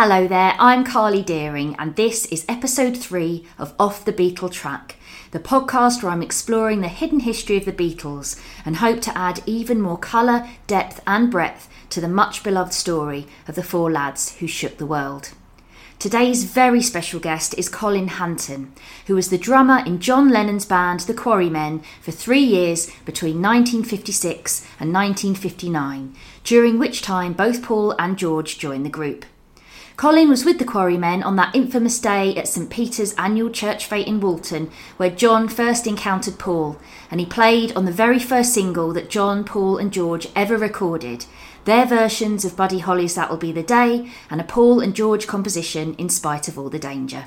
Hello there, I'm Carly Deering, and this is episode three of Off the Beatle Track, the podcast where I'm exploring the hidden history of the Beatles and hope to add even more colour, depth, and breadth to the much beloved story of the four lads who shook the world. Today's very special guest is Colin Hanton, who was the drummer in John Lennon's band The Quarrymen for three years between 1956 and 1959, during which time both Paul and George joined the group. Colin was with the Quarrymen on that infamous day at St Peter's annual church fete in Woolton, where John first encountered Paul, and he played on the very first single that John, Paul, and George ever recorded. Their versions of Buddy Holly's That'll Be the Day, and a Paul and George composition in spite of all the danger.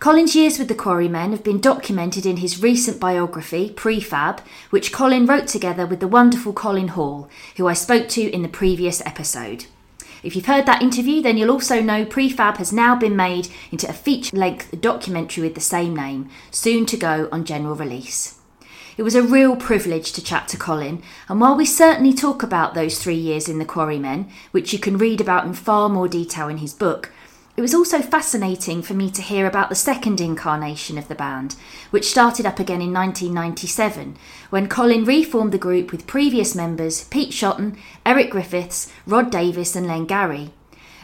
Colin's years with the Quarrymen have been documented in his recent biography, Prefab, which Colin wrote together with the wonderful Colin Hall, who I spoke to in the previous episode. If you've heard that interview, then you'll also know Prefab has now been made into a feature length documentary with the same name, soon to go on general release. It was a real privilege to chat to Colin, and while we certainly talk about those three years in the Quarrymen, which you can read about in far more detail in his book, it was also fascinating for me to hear about the second incarnation of the band, which started up again in 1997, when Colin reformed the group with previous members Pete Shotton, Eric Griffiths, Rod Davis, and Len Garry.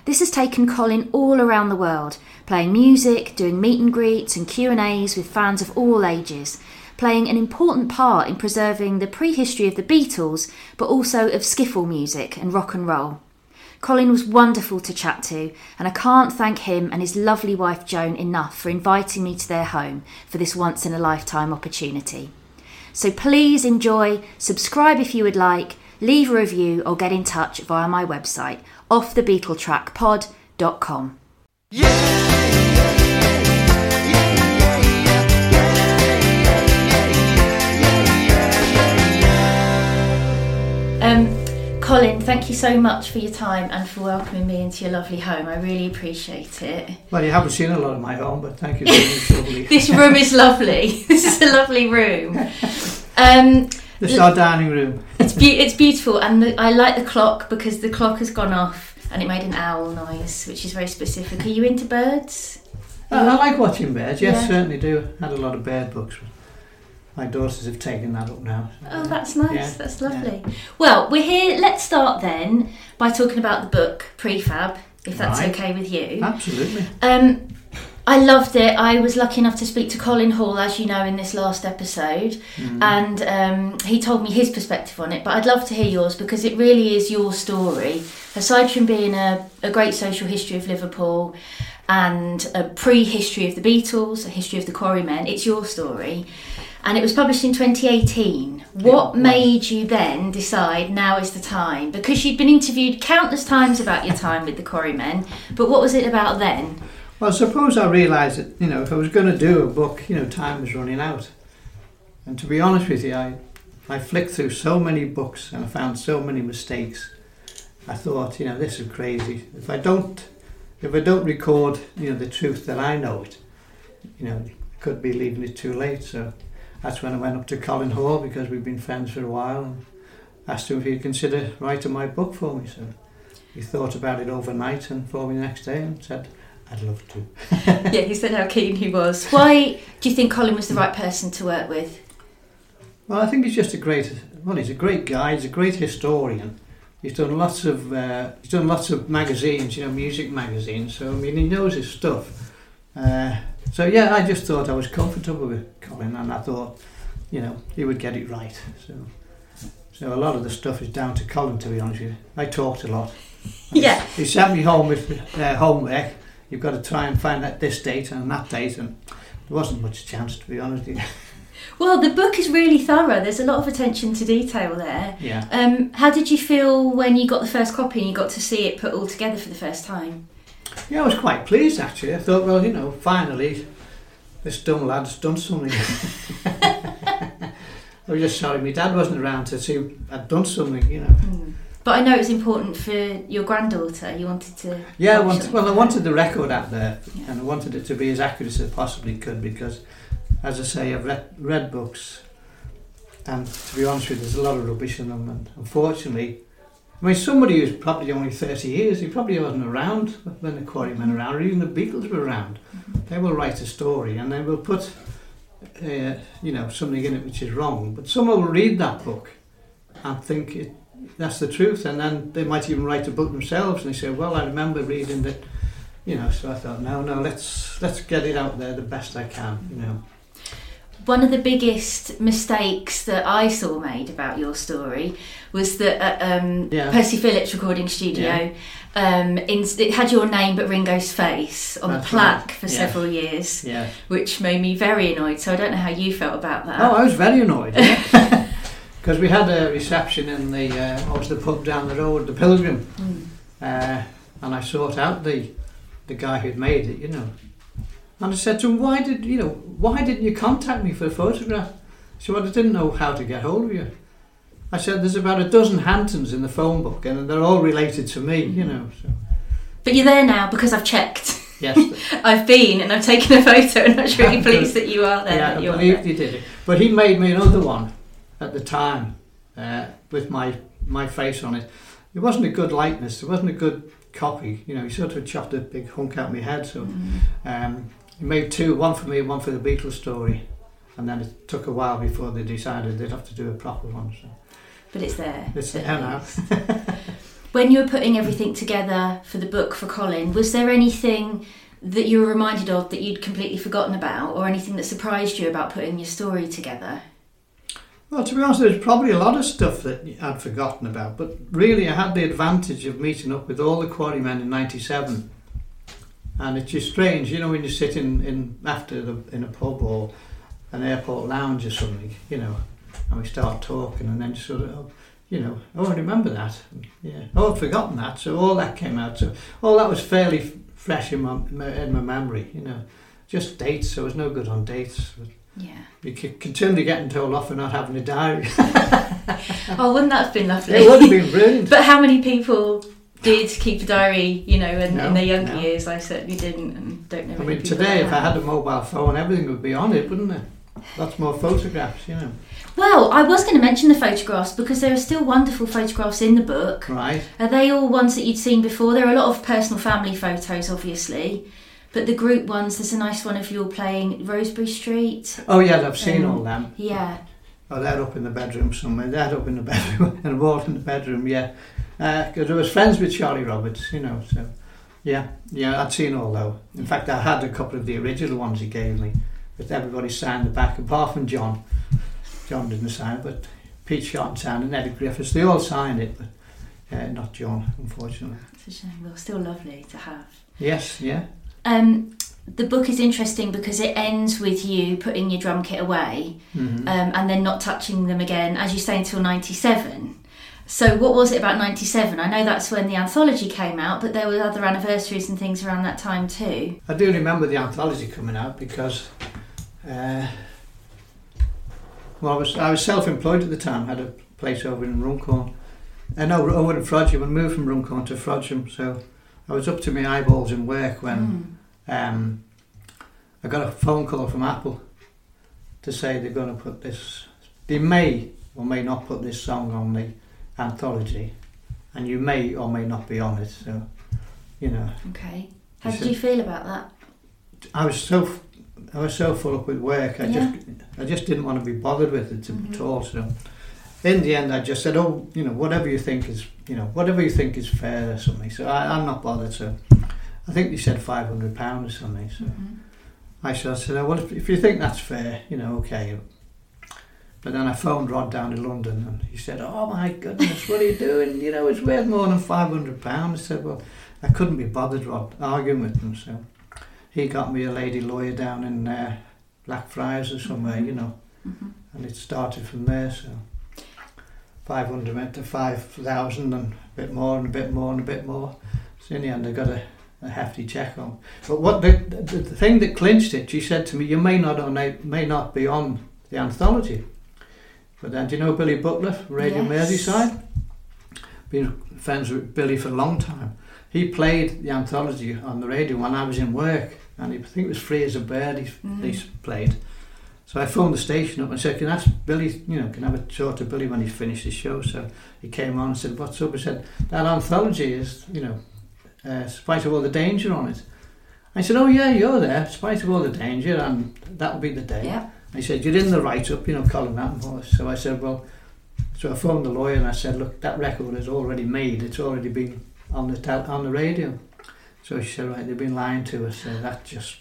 This has taken Colin all around the world, playing music, doing meet and greets and Q&As with fans of all ages, playing an important part in preserving the prehistory of the Beatles, but also of skiffle music and rock and roll. Colin was wonderful to chat to, and I can't thank him and his lovely wife Joan enough for inviting me to their home for this once in a lifetime opportunity. So please enjoy, subscribe if you would like, leave a review, or get in touch via my website, offthebeatletrackpod.com. Um, Colin, thank you so much for your time and for welcoming me into your lovely home. I really appreciate it. Well, you haven't seen a lot of my home, but thank you very much. lovely. This room is lovely. This is a lovely room. Um, This is our dining room. it's be- it's beautiful, and the, I like the clock because the clock has gone off and it made an owl noise, which is very specific. Are you into birds? I, I like watching birds. Yes, Yeah. certainly do. I had a lot of bird books. My daughters have taken that up now. Oh, that's nice. Yeah, That's lovely. Well, we're here. Let's start then by talking about the book Prefab, if that's Right. okay with you. Absolutely. Um, I loved it. I was lucky enough to speak to Colin Hall, as you know, in this last episode, Mm. and um, he told me his perspective on it. But I'd love to hear yours because it really is your story. Aside from being a, a great social history of Liverpool and a pre-history of the Beatles, a history of the Quarrymen, it's your story. And it was published in 2018. What was. made you then decide now is the time? Because you'd been interviewed countless times about your time with the Quarrymen, but what was it about then? Well, suppose I realised that you know if I was going to do a book, you know, time was running out. And to be honest with you, I I flicked through so many books and I found so many mistakes. I thought, you know, this is crazy. If I don't, if I don't record, you know, the truth that I know it, you know, it could be leaving it too late. So that's when I went up to Colin Hall because we've been friends for a while and asked him if he'd consider writing my book for me. So he thought about it overnight and phoned me the next day and said, I'd love to. yeah, he said how keen he was. Why do you think Colin was the right person to work with? Well, I think he's just a great. Well, he's a great guy. He's a great historian. He's done lots of. Uh, he's done lots of magazines, you know, music magazines. So I mean, he knows his stuff. Uh, so yeah, I just thought I was comfortable with Colin, and I thought, you know, he would get it right. So, so a lot of the stuff is down to Colin, to be honest with you. I talked a lot. Yeah. He sent me home with uh, homework. You've got to try and find that this date and that date, and there wasn't much chance, to be honest with you. Well, the book is really thorough. There's a lot of attention to detail there. Yeah. Um, how did you feel when you got the first copy and you got to see it put all together for the first time? Yeah, I was quite pleased actually. I thought, well, you know, finally, this dumb lad's done something. I was just sorry my dad wasn't around to see I'd done something, you know. Hmm. But I know it was important for your granddaughter. You wanted to. Yeah, I wanted, well, I wanted the record out there, Yeah. and I wanted it to be as accurate as possibly could because, as I say, I've read, read books, and to be honest with you, there's a lot of rubbish in them, and unfortunately, I mean, somebody who's probably only 30 years, he probably wasn't around when the Quarrymen were around, or even the Beatles were around. They will write a story and they will put, uh, you know, something in it which is wrong. But someone will read that book and think it, that's the truth, and then they might even write a book themselves and they say, well, I remember reading that, you know. So I thought, no, no, let's let's get it out there the best I can, you know. One of the biggest mistakes that I saw made about your story was that at um, Yeah. Percy Phillips Recording Studio, um, in, it had your name but Ringo's face on That's the plaque right. for several years, Yeah. which made me very annoyed. So I don't know how you felt about that. Oh, I was very annoyed. Because we had a reception in the, uh, the pub down the road, the Pilgrim. Mm. Uh, and I sought out the the guy who'd made it, you know. And I said to him, why did, you know, why didn't you contact me for a photograph? He said, well, I didn't know how to get hold of you. I said, there's about a dozen Hantons in the phone book and they're all related to me, you know. So, But you're there now because I've checked. yes. I've been and I've taken a photo, and I was really pleased that you are there. yeah, I believe he did it. But he made me another one at the time uh, with my my face on it. It wasn't a good likeness. It wasn't a good copy. You know, he sort of chopped a big hunk out of my head. So Mm. um, he made two, one for me one for the Beatles story. And then it took a while before they decided they'd have to do a proper one. So But it's there. it's there now. when you were putting everything together for the book for Colin, was there anything that you were reminded of that you'd completely forgotten about, or anything that surprised you about putting your story together? Well, to be honest, there's probably a lot of stuff that I'd forgotten about, but really I had the advantage of meeting up with all the quarrymen in '97, and it's just strange, you know, when you sit in, in after the, in a pub or an airport lounge or something, you know, and we start talking, and then sort of, oh, you know, oh, I remember that, yeah, oh, I've forgotten that, so all that came out, so all that was fairly f- fresh in my in my memory, you know, just dates. I was no good on dates. Yeah. You c- continually getting told off for not having a diary. Oh, wouldn't that have been lovely? It would have been brilliant. But how many people did keep a diary, you know, in, No, in their younger no. years? I certainly didn't, and don't know. I mean, today, if I had a mobile phone, everything would be on it, wouldn't it? Lots more photographs, you know. Well, I was going to mention the photographs because there are still wonderful photographs in the book. Right. Are they all ones that you'd seen before? There are a lot of personal family photos, obviously, but the group ones. There's a nice one of you all playing Rosebery Street. Oh, yeah, I've seen Um, all them. Yeah, Oh, they're up in the bedroom somewhere. They're up in the bedroom, and wall in the bedroom, yeah. Because I was friends with Charlie Roberts, you know, so. Yeah, yeah, I'd seen all though. In fact, I had a couple of the original ones he gave me, but everybody signed the back, apart from John. John didn't sign it, but Pete Shotton signed and Eddie Griffiths, they all signed it, but uh, not John, unfortunately. it's a shame. Well, still lovely to have. Yes, yeah. Um, the book is interesting because it ends with you putting your drum kit away Mhm. um, and then not touching them again, as you say, until '97. So, what was it about '97? I know that's when the anthology came out, but there were other anniversaries and things around that time too. I do remember the anthology coming out because, uh, well, I was I was self-employed at the time. had a place over in Runcorn. Uh, no, over in Frodsham. I moved from Runcorn to Frodsham, so I was up to my eyeballs in work when Mm. um, I got a phone call from Apple to say they're going to put this. They may or may not put this song on the anthology, and you may or may not be on it. So, you know. Okay. How did you feel about that? I was so I was so full up with work. I Yeah. just I just didn't want to be bothered with it Mhm. at all. So in the end, I just said, "Oh, you know, whatever you think is, you know, whatever you think is fair or something." So I, I'm not bothered. So I think you said five hundred pounds or something. So Mhm. I said, "Well, if you think that's fair, you know, okay." But then I phoned Rod down in London, and he said, "Oh my goodness, what are you doing? You know, it's worth more than five hundred pounds." I said, "Well, I couldn't be bothered, Rod, arguing with them." So he got me a lady lawyer down in uh, Blackfriars or somewhere, you know, Mhm. and it started from there. So five hundred went to five thousand, and a bit more, and a bit more, and a bit more. So in the end, I got a, a hefty check on. But what the, the the thing that clinched it, she said to me, "You may not on may not be on the anthology." But then, do you know Billy Butler, Radio Yes. Merseyside? Been friends with Billy for a long time. He played the anthology on the radio when I was in work, and he, I think it was Free as a Bird he, Mm. he played. So I phoned the station up and said, can I ask Billy, you know, can I have a talk to Billy when he's finished his show? So he came on and said, what's up? I said, that anthology is, you know, uh, Spite of All the Danger on it. I said, oh yeah, you're there, Spite of All the Danger, and that'll be the day. Yeah. I said, you're in the write-up, you know, Colin Attenborough. So I said, well, so I phoned the lawyer and I said, look, that record is already made. It's already been on the tel- on the radio. So she said, right, they've been lying to us. So that just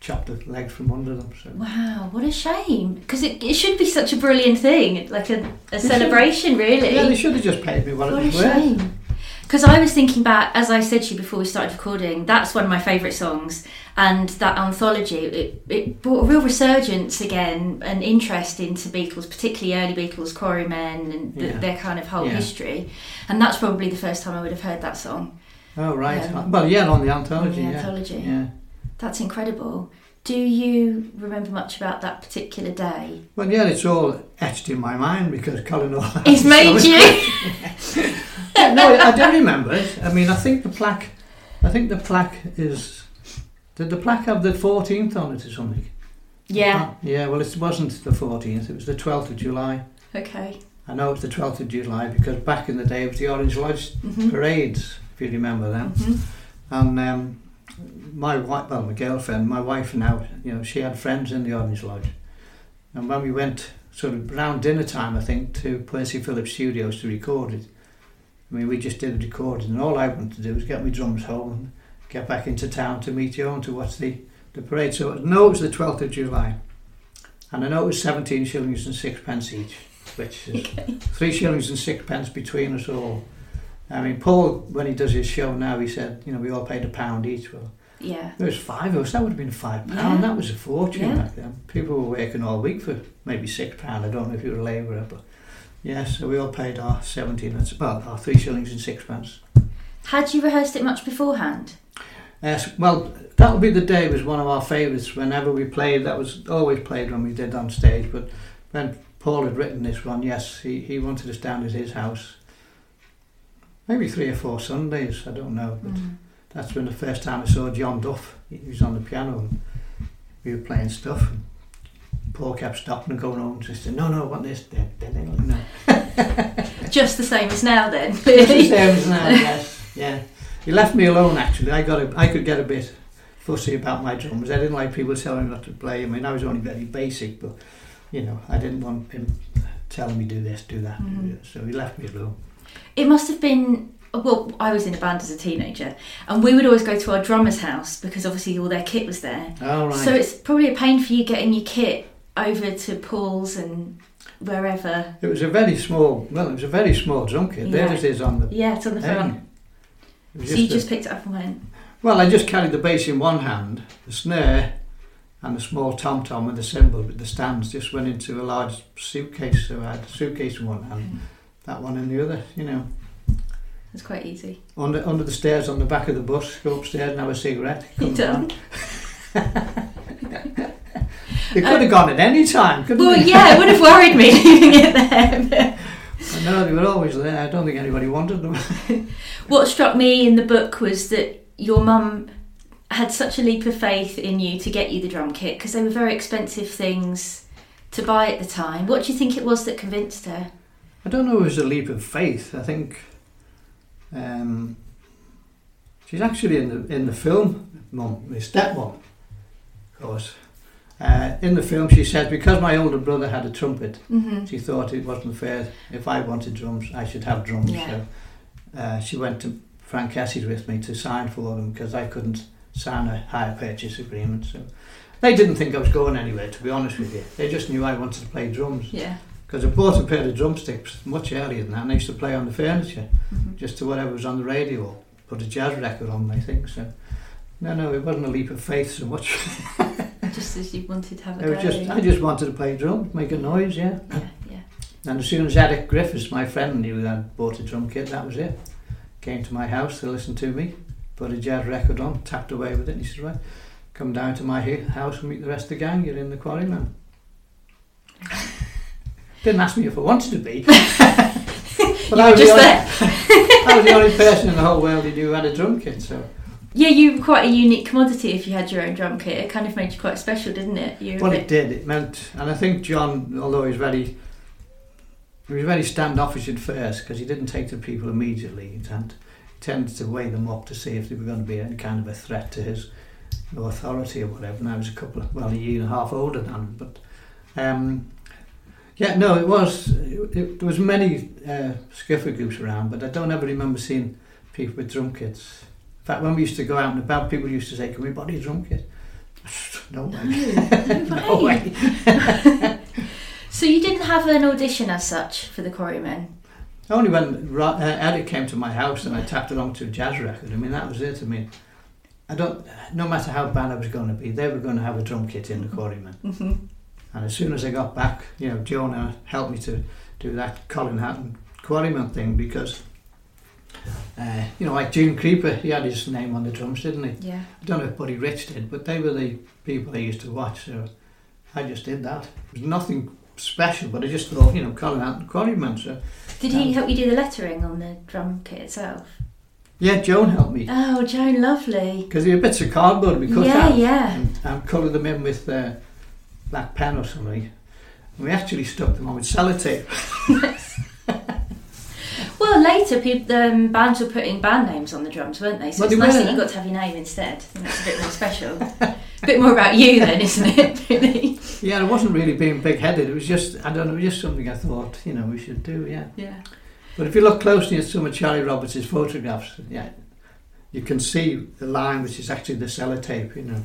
chopped the legs from under them. So Wow, what a shame. Because it, it should be such a brilliant thing, like a, a celebration, really. yeah, they should have just paid me what, what it a was worth. shame. Because I was thinking back, as I said to you before we started recording, that's one of my favourite songs. And that anthology, it, it brought a real resurgence again and interest into Beatles, particularly early Beatles, Quarrymen, and the, Yeah. their kind of whole Yeah. history. And that's probably the first time I would have heard that song. Oh right. Yeah. Well, yeah, on the anthology. On the yeah. anthology. Yeah. That's incredible. Do you remember much about that particular day? Well, yeah, it's all etched in my mind because Colin Hall. It's made you. Yeah, no, I don't remember it. I mean, I think the plaque. I think the plaque is. Did the plaque have the 14th on it or something? yeah. Yeah, well, it wasn't the 14th, it was the 12th of July. Okay. I know it's the 12th of July because back in the day it was the Orange Lodge hmm parades, if you remember them. hmm And um, my wife, well, my girlfriend, my wife now, you know, she had friends in the Orange Lodge. And when we went sort of around dinner time, I think, to Percy Phillips Studios to record it, I mean, we just did the recording, and all I wanted to do was get my drums home and get back into town to meet you and to watch the, the parade. So I know it was the 12th of July. And I know it was 17 shillings and sixpence each, which is Okay. three shillings and sixpence between us all. I mean, Paul, when he does his show now, he said, you know, we all paid a pound each. Well, Yeah. there was five of us. That would have been five pound. Yeah. That was a fortune Yeah. back then. People were working all week for maybe six pound. I don't know if you were a labourer, but yeah. So we all paid our seventeen. That's well, our three shillings and sixpence. Had you rehearsed it much beforehand? Yes. well, that would be the day. Was one of our favourites. Whenever we played, that was always played when we did on stage. But when Paul had written this one, yes, he he wanted us down at his house. Maybe three or four Sundays. I don't know, but. Mm. That's when the first time I saw John Duff. He was on the piano and we were playing stuff. And Paul kept stopping and going on and said, No, no, I want this. Then, no. Just the same as now, then. It's the same as now, yes. Yeah. He left me alone actually. I got a, I could get a bit fussy about my drums. I didn't like people telling me not to play. I mean, I was only very basic, but you know, I didn't want him telling me do this, do that. Mhm. So he left me alone. It must have been. Well, I was in a band as a teenager, and we would always go to our drummer's house because obviously all their kit was there. All right. So it's probably a pain for you getting your kit over to Paul's and wherever. it was a very small, well, it was a very small drum kit. There it is on the Yeah, it's on the front. thing. It was So you a- just picked it up and went. Well, I just carried the bass in one hand, the snare, and the small tom tom with the cymbal with the stands just went into a large suitcase. So I had a suitcase in one hand, that one and the other. You know, It's quite easy. under under the stairs on the back of the bus, go upstairs and have a cigarette. You come done? down. They could have gone at any time, couldn't Well, they? yeah, it would have worried me leaving it there. I know they were always there. I don't think anybody wanted them. what struck me in the book was that your mum had such a leap of faith in you to get you the drum kit because they were very expensive things to buy at the time. What do you think it was that convinced her? I don't know if it was a leap of faith. I think um, she's actually in the in the film, mum, my stepmom, of course. Uh, in the film, she said because my older brother had a trumpet, Mm-hmm. she thought it wasn't fair if I wanted drums, I should have drums. Yeah. So uh, she went to Frank Hessy's with me to sign for them because I couldn't sign a hire purchase agreement. So they didn't think I was going anywhere, to be honest with you. They just knew I wanted to play drums. Yeah. Because I bought a pair of drumsticks much earlier than that, and I used to play on the furniture, Mhm. just to whatever was on the radio, or put a jazz record on, I think. So, no, no, it wasn't a leap of faith so much. Just as you wanted to have a It was go. just, I just wanted to play drums, make a noise, yeah. yeah, yeah. And as soon as Eric Griffiths, my friend, knew that I'd bought a drum kit, that was it. Came to my house to listen to me, put a jazz record on, tapped away with it, and he said, right, come down to my house and meet the rest of the gang, you're in the quarry, man. Didn't ask me if I wanted to be. but I was, just the only, there. I was the only person in the whole world who knew had a drum kit, so yeah, you were quite a unique commodity if you had your own drum kit. It kind of made you quite special, didn't it? You Well, it did. It meant, and I think John, although he's very, he was very standoffish at first because he didn't take to people immediately. He tend, he tended to weigh them up to see if they were going to be any kind of a threat to his authority or whatever. And I was a couple of, well, a year and a half older than him, but um, yeah, no, it was. It, it, there was many uh, skiffle groups around, but I don't ever remember seeing people with drum kits. In fact, when we used to go out and about, people used to say, "Can we borrow your drum kit?" no way. No, no way. So you didn't have an audition as such for the Quarrymen? Only when uh, Eric came to my house and I tapped along to a jazz record. I mean, that was it. I mean, I don't. No matter how bad I was going to be, they were going to have a drum kit in the Quarrymen. Mm-hmm. And as soon as I got back, you know, Jonah helped me to do that Colin Hanton Quarryman thing because, uh, you know, like Gene Krupa, he had his name on the drums, didn't he? Yeah. I don't know if Buddy Rich did, but they were the people I used to watch. So I just did that. It was nothing special, but I just thought, you know, Colin Hanton Quarryman. So Did he help you do the lettering on the drum kit itself? yeah, Joan helped me. Oh, Joan, lovely. Because they were bits of cardboard we cut Yeah, out yeah. and, and coloured them in with uh, black pen or something. We actually stuck them on with sellotape. Well, later people, um, bands were putting band names on the drums, weren't they? So Well, it's they nice were. that you got to have your name instead. I that's a bit more special. a bit more about you then, isn't it? Really? Yeah, it wasn't really being big-headed. It was just, I don't know, it was just something I thought, you know, we should do, yeah. Yeah. But if you look closely at some of Charlie Roberts' photographs, yeah, you can see the line which is actually the sellotape, you know.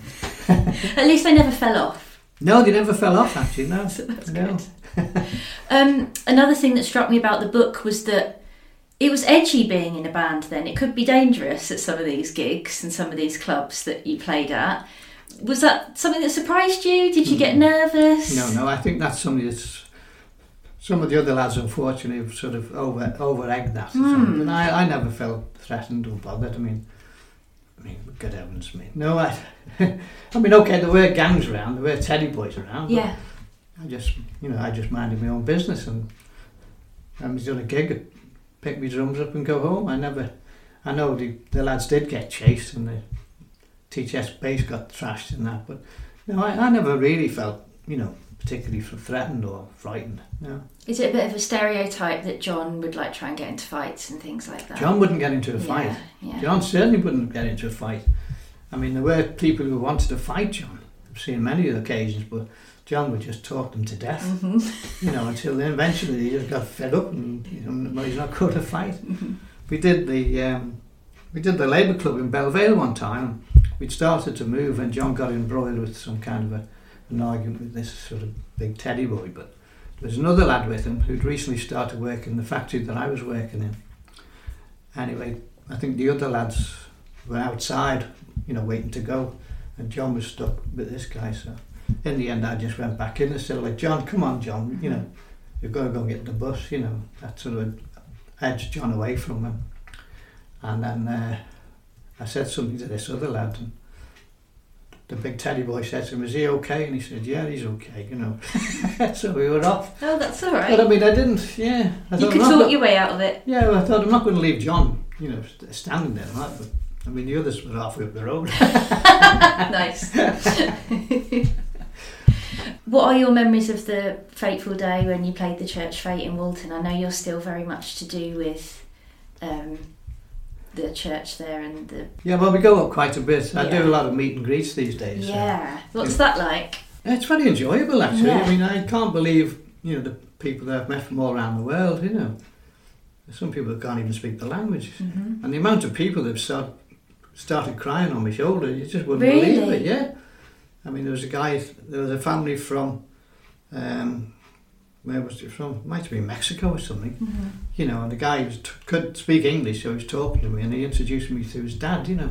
At least they never fell off. No, they never fell off, actually, no. So that's No. good. um, another thing that struck me about the book was that it was edgy being in a band then. It could be dangerous at some of these gigs and some of these clubs that you played at. Was that something that surprised you? Did you get nervous? No, no, I think that's something that's. Some of the other lads, unfortunately, have sort of over over egged that. or Hmm. something. But I, I never felt threatened or bothered. I mean, I mean, good heavens, me. No, I. I mean, okay, there were gangs around, there were teddy boys around. Yeah. I just, you know, I just minded my own business and I was doing a gig, pick my drums up and go home. I never, I know the, the lads did get chased and the tea chest bass got trashed and that, but no, I, I never really felt, you know, particularly threatened or frightened. No. Is it a bit of a stereotype that John would like try and get into fights and things like that? John wouldn't get into a fight. Yeah. yeah. John certainly wouldn't get into a fight. I mean, there were people who wanted to fight John. I've seen many occasions, but John would just talk them to death. Mhm. you know, until then eventually he just got fed up and you know, well, he's not going to fight. Mhm. We did the um, we did the Labour Club in Belle Vale one time. We'd started to move and John got embroiled with some kind of a, an argument with this sort of big teddy boy. But there was another lad with him who'd recently started working in the factory that I was working in. Anyway, I think the other lads were outside, you know, waiting to go, and John was stuck with this guy. So in the end, I just went back in and said, like, John, come on, John, you know, you've got to go and get the bus, you know. That sort of edged John away from him. And then uh, I said something to this other lad, and the big teddy boy said to him, is he okay? And he said, yeah, he's okay, you know. so we were off. Oh, that's all right. But I mean, I didn't, yeah. I You could talk your way out of it. yeah, well, I thought I'm not going to leave John, you know, standing there, right? But I mean, the others were halfway up the road. nice. what are your memories of the fateful day when you played the church fete in Woolton? I know you're still very much to do with um, the church there and the yeah, well, we go up quite a bit. I Yeah. do a lot of meet and greets these days. so- yeah. What's that like? It's very enjoyable, actually. Yeah. I mean, I can't believe, you know, the people that I've met from all around the world, you know. Some people that can't even speak the language. Mm-hmm. And the amount of people that have start, started crying on my shoulder, you just wouldn't believe it, yeah. I mean, there was a guy, there was a family from, um, where was it from? Might have been Mexico or something. Mm-hmm. you know, and the guy was t- could speak English, so he was talking to me, and he introduced me to his dad, you know.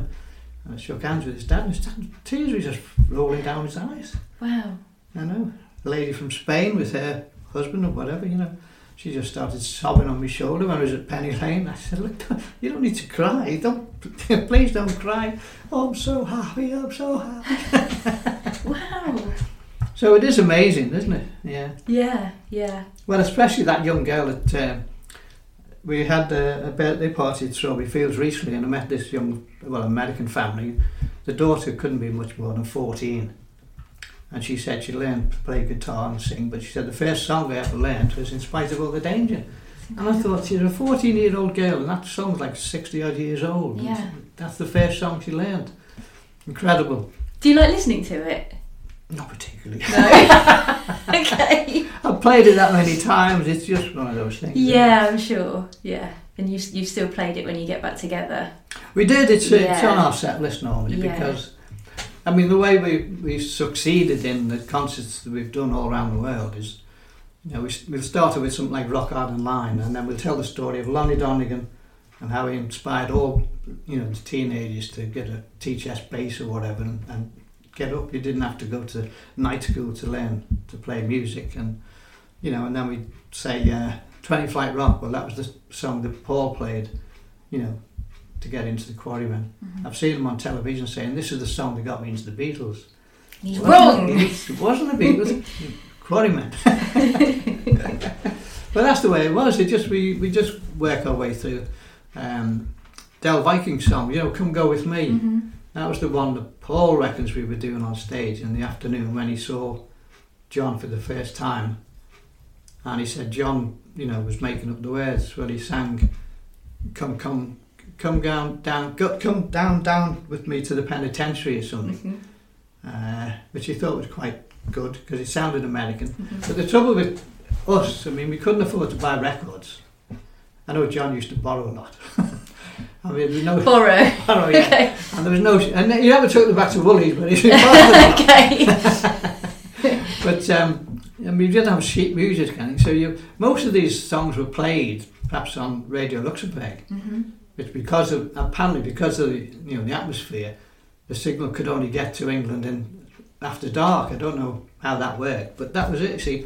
And I shook hands with his dad, and his dad, tears were just rolling down his eyes. Wow. I know. The lady from Spain with her husband or whatever, you know, she just started sobbing on my shoulder when I was at Penny Lane. I said, look, you don't need to cry. Don't, please don't cry. Oh, I'm so happy, I'm so happy. So it is amazing, isn't it? Yeah. Yeah. Yeah. Well, especially that young girl that um, we had a, a birthday party at Strawberry Fields recently, and I met this young, well, American family. The daughter couldn't be much more than 14. And she said she learned to play guitar and sing, but she said the first song I ever learned was In Spite of All the Danger. And I thought, she's a 14 year old girl, and that song's like 60 odd years old. Yeah. That's the first song she learned. Incredible. Do you like listening to it? Not particularly. No. okay. I've played it that many times, it's just one of those things. Yeah, I'm sure. Yeah. And you you still played it when you get back together. We did. It's, it's on our set list normally Yeah. because, I mean, the way we we succeeded in the concerts that we've done all around the world is, you know, we we'll started with something like Rock Island Line, and then we'll tell the story of Lonnie Donegan and how he inspired all, you know, the teenagers to get a tea chest bass or whatever and, and get up. You didn't have to go to night school to learn to play music, and you know, and then we'd say uh, Twenty Flight Rock. Well, that was the song that Paul played, you know, to get into the Quarrymen. I've seen him on television saying this is the song that got me into the Beatles. He's wrong. It, wasn't the Beatles. Quarrymen. but that's the way it was. It just we, we just work our way through. Um, Del Viking song, you know, "Come Go with Me." hmm That was the one that Paul reckons we were doing on stage in the afternoon when he saw John for the first time. And he said John, you know, was making up the words when he sang, "Come, come, come down, down, come down, down with me to the penitentiary" or something, uh, which he thought was quite good because it sounded American. But the trouble with us, I mean, we couldn't afford to buy records. I know John used to borrow a lot. I mean, there's no Borrow. borrow, yeah. Okay. And there was no, and he never took them back to Woolies, but them. okay. But um, I mean, we didn't have sheet music, of, so you, most of these songs were played perhaps on Radio Luxembourg, hmm which because of apparently because of the you know the atmosphere, the signal could only get to England in after dark. I don't know how that worked, but that was it. See,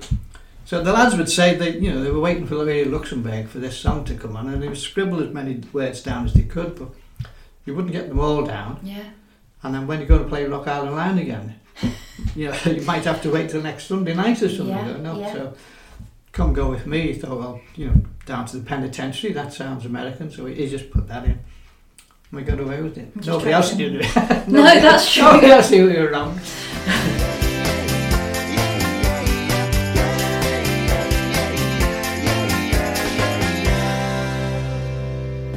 so the lads would say they you know they were waiting for Radio Luxembourg for this song to come on, and they would scribble as many words down as they could, but you wouldn't get them all down. Yeah. And then when you're going to play Rock Island Line again, you know, you might have to wait till next Sunday night or something. Yeah, know. yeah. So, come go with me. He thought, well, you know, down to the penitentiary. That sounds American. So he, just put that in. We got away with it. Nobody else to- knew. No, that's true. Nobody else knew we were wrong.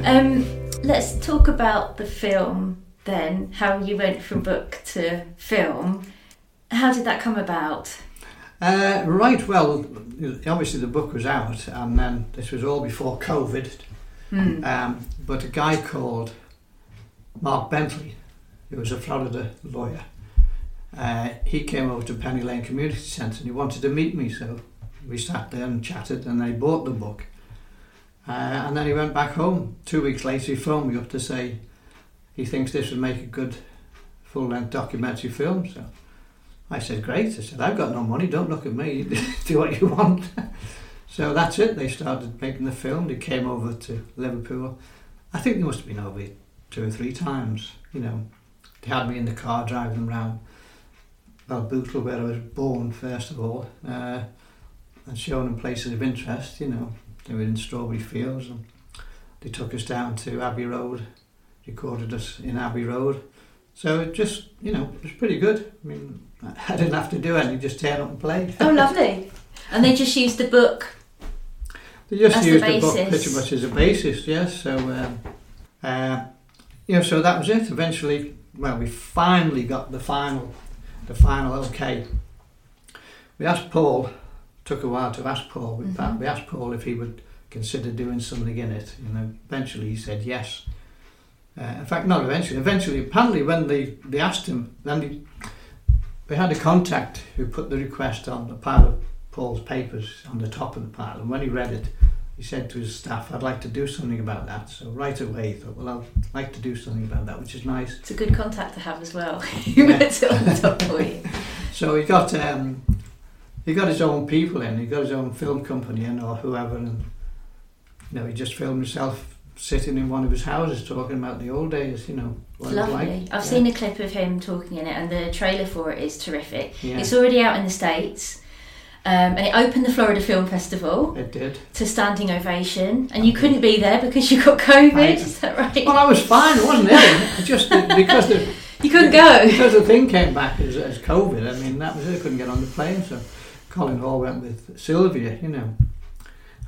Um, let's talk about the film then. How you went from book to film. How did that come about? Uh, right. Well, obviously the book was out, and then this was all before COVID. Hmm. Um, but a guy called Mark Bentley, who was a Florida lawyer, uh, he came over to Penny Lane Community Centre and he wanted to meet me. So we sat there and chatted, and I bought the book. Uh, and then he went back home. Two weeks later, he phoned me up to say he thinks this would make a good full length documentary film. So I said, Great. I said, I've got no money, don't look at me, do what you want. so that's it. They started making the film. They came over to Liverpool. I think they must have been over two or three times. You know, they had me in the car driving them around well, Bootle, where I was born, first of all, uh, and showing them places of interest. You know, they were in Strawberry Fields, and they took us down to Abbey Road, recorded us in Abbey Road. So it just, you know, it was pretty good. I mean, I didn't have to do anything, just turn up and play. Oh, lovely. And they just used the book. They just As the used the, book pretty much as a basis, yes. So, um, uh, you know, so that was it. Eventually, well, we finally got the final, the final okay. We asked Paul. Took a while to ask Paul. We, Mhm. we asked Paul if he would consider doing something in it. You know, eventually he said yes. Uh, in fact, not eventually. Eventually, apparently, when they, they asked him, then they, we had a contact who put the request on the pile of Paul's papers on the top of the pile, and when he read it, he said to his staff, "I'd like to do something about that." So right away, he thought, "Well, I'd like to do something about that," which is nice. It's a good contact to have as well. you Yeah. on the top for you. So he got um, he got his own people in. He got his own film company in, or whoever, and you know, he just filmed himself sitting in one of his houses talking about the old days. You know, what it was Lovely. like. I've Yeah. seen a clip of him talking in it, and the trailer for it is terrific. Yeah. It's already out in the States. Um, and it opened the Florida Film Festival It did. to standing ovation, and you couldn't be there because you got COVID. I- Is that right? Well, I was fine. It wasn't. It just because the you couldn't go. because the thing came back as, as COVID. I mean, that was it. I couldn't get on the plane, so Colin Hall went with Sylvia, you know.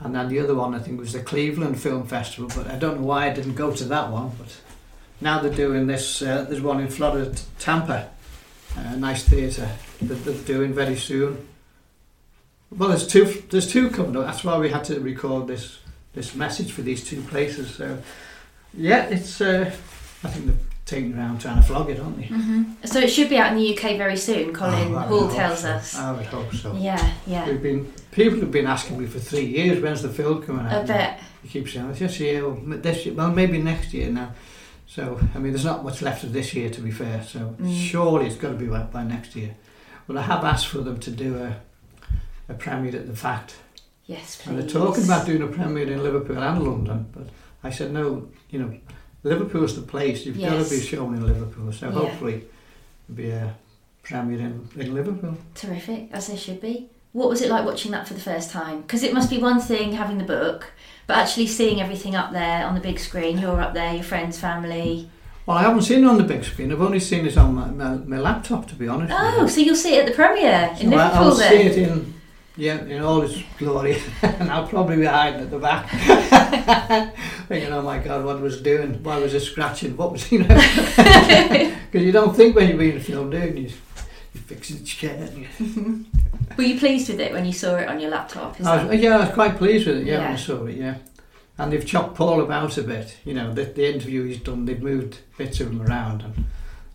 And then the other one, I think, was the Cleveland Film Festival, but I don't know why I didn't go to that one. But now they're doing this. Uh, there's one in Florida, Tampa, a nice theatre that they're doing very soon. Well, there's two. There's two coming up. That's why we had to record this this message for these two places. So, yeah, it's. Uh, I think they're taking around trying to flog it, aren't they? hmm So it should be out in the UK very soon. Colin Oh, Hall tells so. us. I would hope so. Yeah, yeah. We've been people have been asking me for three years. When's the film coming out? I bet. You keep saying it's this year, this year, well maybe next year now. So I mean, there's not much left of this year to be fair. So Mm. surely it's got to be by, by next year. But I have asked for them to do a a premiere at the Fact, Yes, please. and they're talking about doing a premiere in Liverpool and London. But I said no. You know, Liverpool's the place. You've got to be shown in Liverpool. So Yeah. hopefully, be a premiere in, in Liverpool. Terrific, as they should be. What was it like watching that for the first time? Because it must be one thing having the book, but actually seeing everything up there on the big screen. You're up there, your friends, family. Well, I haven't seen it on the big screen. I've only seen it on my, my, my laptop, to be honest. Oh, so you'll see it at the premiere in So Liverpool I'll then. see it in, yeah, in all its glory, and I'll probably be hiding at the back, thinking, "Oh my God, what was it doing? Why was it scratching? What was you know?" Because you don't think when you're being filmed, do you? You, you fix the chair. Were you pleased with it when you saw it on your laptop? I was, yeah, I was quite pleased with it. Yeah, when I saw it. Yeah, and they've chopped Paul about a bit. You know, the, the interview he's done, they've moved bits of him around, and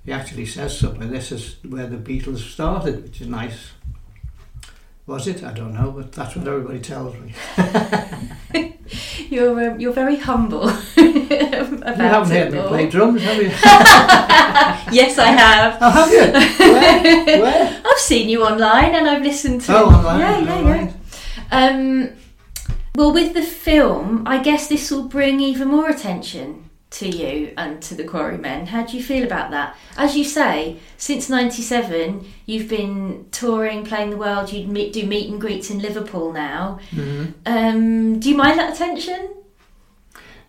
he actually says something. This is where the Beatles started, which is nice. Was it? I don't know, but that's what everybody tells me. You're um, you're very humble about you haven't heard me play drums, have you? yes, I have. oh, have you? Where? Where? I've seen you online and I've listened to. Oh, online. Yeah, yeah, all yeah. Um, well, with the film, I guess this will bring even more attention to you and to the Quarrymen. How do you feel about that? As you say, since '97, you've been touring, playing the world. You meet, do meet and greets in Liverpool now. Mhm. Um, do you mind that attention?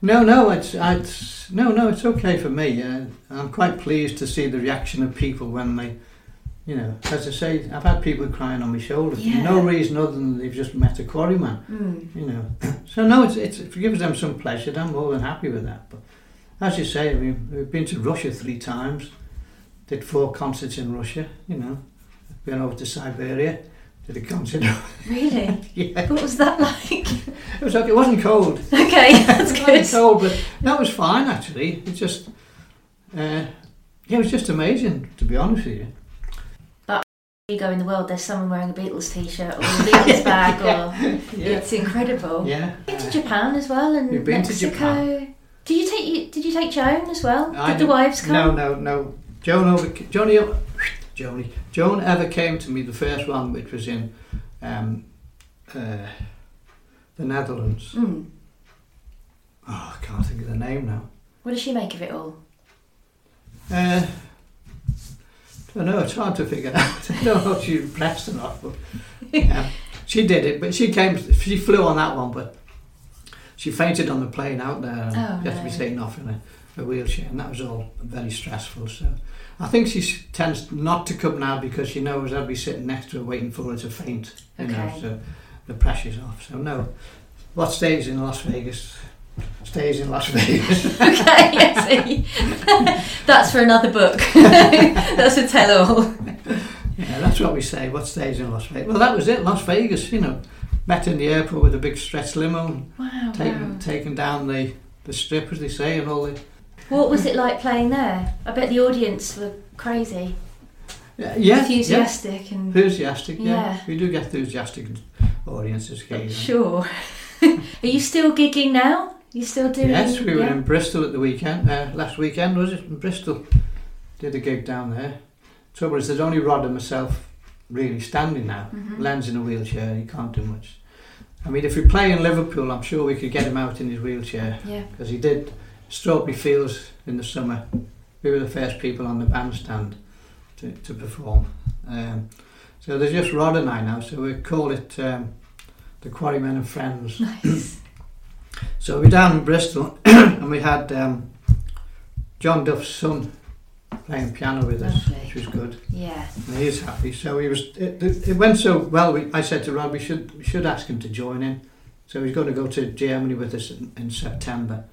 No, no, it's, it's no, no, it's okay for me. Uh, I'm quite pleased to see the reaction of people when they, you know, as I say, I've had people crying on my shoulder for Yeah. no reason other than they've just met a quarryman. Mm. You know, so no, it's, it's it gives them some pleasure, I'm more than happy with that. But as you say, I mean, we've been to Russia three times, did four concerts in Russia. You know, been over to Siberia, did a concert. Really? yeah, what was that like? it was okay. It wasn't cold. okay, that's It wasn't good. cold, but that was fine actually. It just, uh, yeah, it was just amazing to be honest with you. But you go in the world, there's someone wearing a Beatles t-shirt or a Beatles bag, or Yeah, it's incredible. yeah. Been to Japan as well, and You've been to Mexico. Did you take? Did you take Joan as well? I did the wives come? No, no, no. Joan over, Johnny, Joni, Joan ever came to me the first one, which was in um, uh, the Netherlands. Mm. Oh, I can't think of the name now. What does she make of it all? Uh, don't know. It's hard to figure out. I don't know if she was impressed or not, but yeah, she did it. But she came. She flew on that one, but she fainted on the plane out there. And Oh, she had to be taken off in a, a wheelchair, and that was all very stressful. So I think she tends not to come now because she knows I'll be sitting next to her waiting for her to faint. You know, Okay. so the pressure's off. So no, what stays in Las Vegas stays in Las Vegas. okay, I see. That's for another book. That's a tell-all. Yeah, that's what we say. What stays in Las Vegas? Well, that was it. Las Vegas. You know, met in the airport with a big stretch limo, and Wow, taken wow. taken down the the strip, as they say, and all the. What was it like playing there? I bet the audience were crazy, Yeah, yeah, enthusiastic, yeah. and enthusiastic. Yeah. Yeah. we do get enthusiastic audiences occasionally. sure. Are you still gigging now? You still doing? Yes, we were in Bristol at the weekend. Uh, last weekend was it in Bristol? Did a gig down there. Trouble is, there's only Rod and myself really standing now. Mhm. Len's in a wheelchair. He can't do much. I mean, if we play in Liverpool, I'm sure we could get him out in his wheelchair Yeah. because he did Strawberry Fields in the summer. We were the first people on the bandstand to, to perform. Um, So there's just Rod and I now, so we call it um, the Quarrymen and Friends. Nice. So we're down in Bristol and we had um, John Duff's son playing piano with us, Lovely. which was good. yeah. And he's happy. So he was. It, it it went so well. We, I said to Rod, we should we should ask him to join in. So he's going to go to Germany with us in, in September,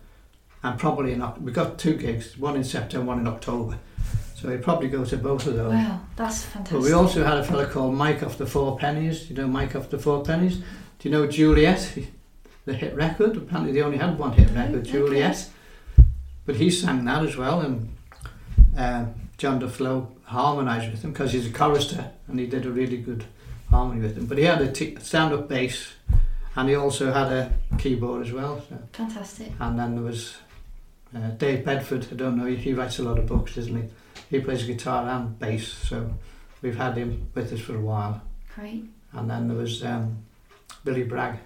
and probably in we've got two gigs, one in September, one in October. So he'll probably go to both of those. Wow, that's fantastic. But we also had a fellow called Mike off the Four Pennies. You know Mike off the Four Pennies? Do you know Juliet, the hit record? Apparently they only had one hit record, oh, Okay. Juliet. But he sang that as well, and um, John DeFlo harmonised with him because he's a chorister and he did a really good harmony with him. But he had a t- stand-up bass, and he also had a keyboard as well. So. Fantastic. And then there was uh, Dave Bedford. I don't know. He writes a lot of books, doesn't he? He plays guitar and bass, so we've had him with us for a while. Great. And then there was um, Billy Bragg.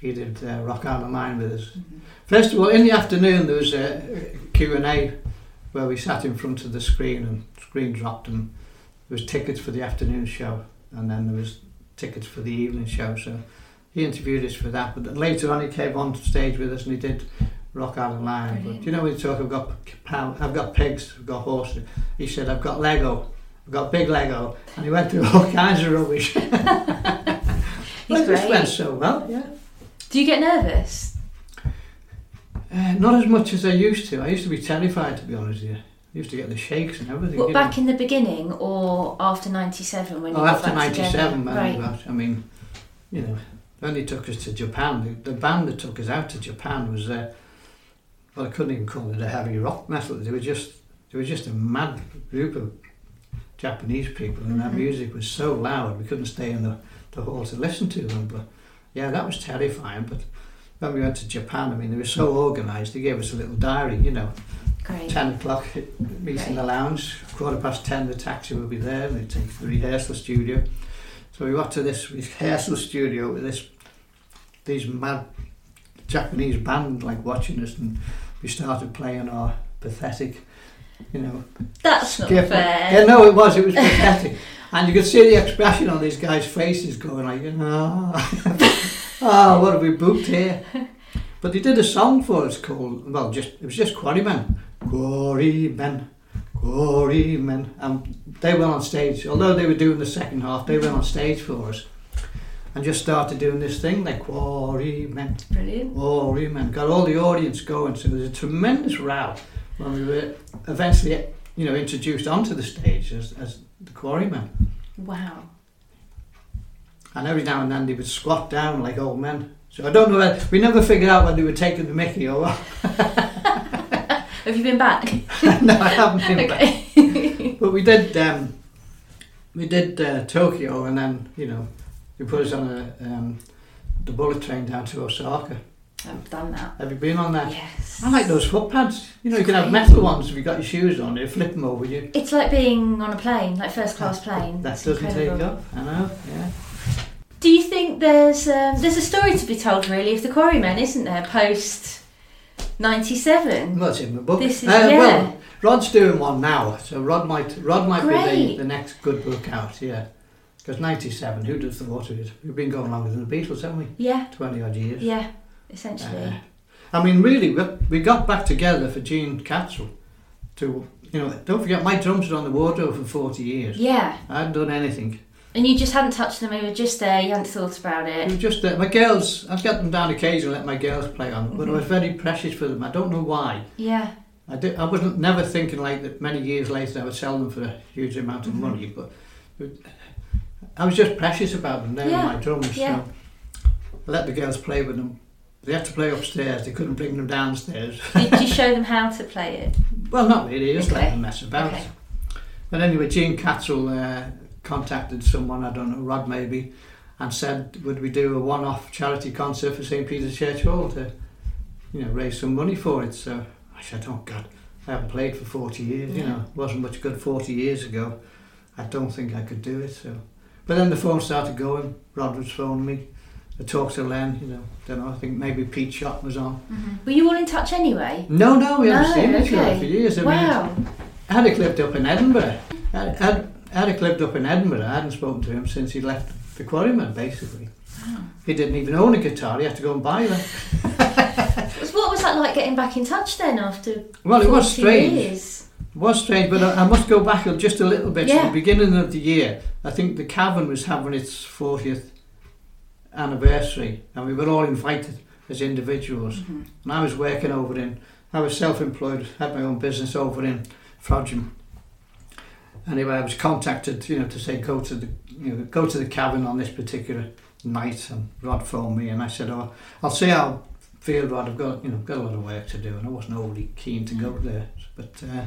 He did uh, Rock Island Line with us. Mhm. First of all, in the afternoon there was a Q and A where we sat in front of the screen and screen dropped and there was tickets for the afternoon show and then there was tickets for the evening show. So he interviewed us for that. But later on he came on stage with us and he did Rock Island Line. But you know you talk, I've got I've got pigs, I've got horses. He said I've got Lego. I've got big Lego, and he went through all kinds of rubbish. Well, it just went so well, yeah. Do you get nervous? Uh, not as much as I used to. I used to be terrified, to be honest with you. I used to get the shakes and everything. You back know. in the beginning or after '97 when you Oh, got after back together? '97, when Right. I mean, you know, when they took us to Japan, the, the band that took us out to Japan was, uh, well, I couldn't even call it a heavy rock metal. They were just, they were just a mad group of Japanese people, and their Mhm. music was so loud we couldn't stay in the, the hall to listen to them. But yeah, that was terrifying. But when we went to Japan, I mean, they were so organised. They gave us a little diary, you know. Great. 10 o'clock, meet in the lounge, quarter past 10 the taxi will be there and they take the rehearsal studio. So we got to this rehearsal studio with this these mad Japanese band like watching us and we started playing our pathetic, you know, That's not fair. Yeah, no, it was, it was pathetic. And you could see the expression on these guys' faces going like, oh, oh what have we booked here? But they did a song for us called, well, just it was just Quarrymen. Quarrymen, Quarrymen. And they went on stage, although they were doing the second half, they went on stage for us and just started doing this thing like Quarrymen, Brilliant. Quarrymen. Got all the audience going, so there was a tremendous row when we were eventually, you know, introduced onto the stage as, as the Quarrymen. Wow. And every now and then they would squat down like old men. So I don't know, whether, we never figured out whether they were taking the mickey or what. Have you been back? no, I haven't been back. But we did, um, we did uh, Tokyo and then, you know, they put us on a, um, the bullet train down to Osaka. I've done that. Have you been on that? Yes. I like those foot pads. You know, you can have metal ones if you've got your shoes on, You flip them over you. It's like being on a plane, like first class plane. That It's doesn't incredible. take off. I know, yeah. Do you think there's um, there's a story to be told really of the Quarrymen, isn't there? Post '97. Well, it's in the book. This is- Uh, yeah. Well, Rod's doing one now, so Rod might Rod might be the, the next good book out, yeah. Because 97, who does the thought of it? We've been going longer than the Beatles, haven't we? Yeah, 20 odd years. yeah, essentially. Uh, I mean, really, we, we got back together for Gene Cattrall to, you know, don't forget, my drums were on the wardrobe for 40 years. yeah, I hadn't done anything. And you just hadn't touched them. They were just there. You hadn't thought about It it. was just, there. my girls, I'd get them down occasionally, let my girls play on it, but it was very precious for them. I don't know why. Yeah, I, did, I wasn't never thinking like that many years later I would sell them for a huge amount of Mhm. money, but I was just precious about them. They were Yeah, my drums. yeah. So I let the girls play with them. They had to play upstairs. They couldn't bring them downstairs. did you show them how to play it? well, not really. Just let them mess about. Okay. But anyway, Gene Cattrall uh, contacted someone, I don't know, Rod maybe, and said, would we do a one-off charity concert for St. Peter's Church Hall to, you know, raise some money for it. So I said, oh God, I haven't played for 40 years, you know, wasn't much good 40 years ago. I don't think I could do it. So, But then the phone started going, Rod was phoning me. I talked to Len, you know, don't know, I think maybe Pete Shotton was on. Mm-hmm. Were you all in touch anyway? No, no, we haven't No, seen each other for years. I mean, wow. I had a clipped up in Edinburgh. Eric lived up in Edinburgh. I hadn't spoken to him since he left the Quarrymen, basically. Wow. He didn't even own a guitar, he had to go and buy one. What was that like getting back in touch then after? Well, it was strange. Years? It was strange, but I, I must go back just a little bit to the beginning of the year. I think the Cavern was having its 40th anniversary, and we were all invited as individuals. Mhm. And I was working over in, I was self-employed, had my own business over in Frodsham. Anyway, I was contacted, you know, to say go to the, you know, go to the Cavern on this particular night, and Rod phoned me, and I said, oh, I'll see how I feel, Rod. I've got, you know, got a lot of work to do, and I wasn't overly keen to go there, but uh,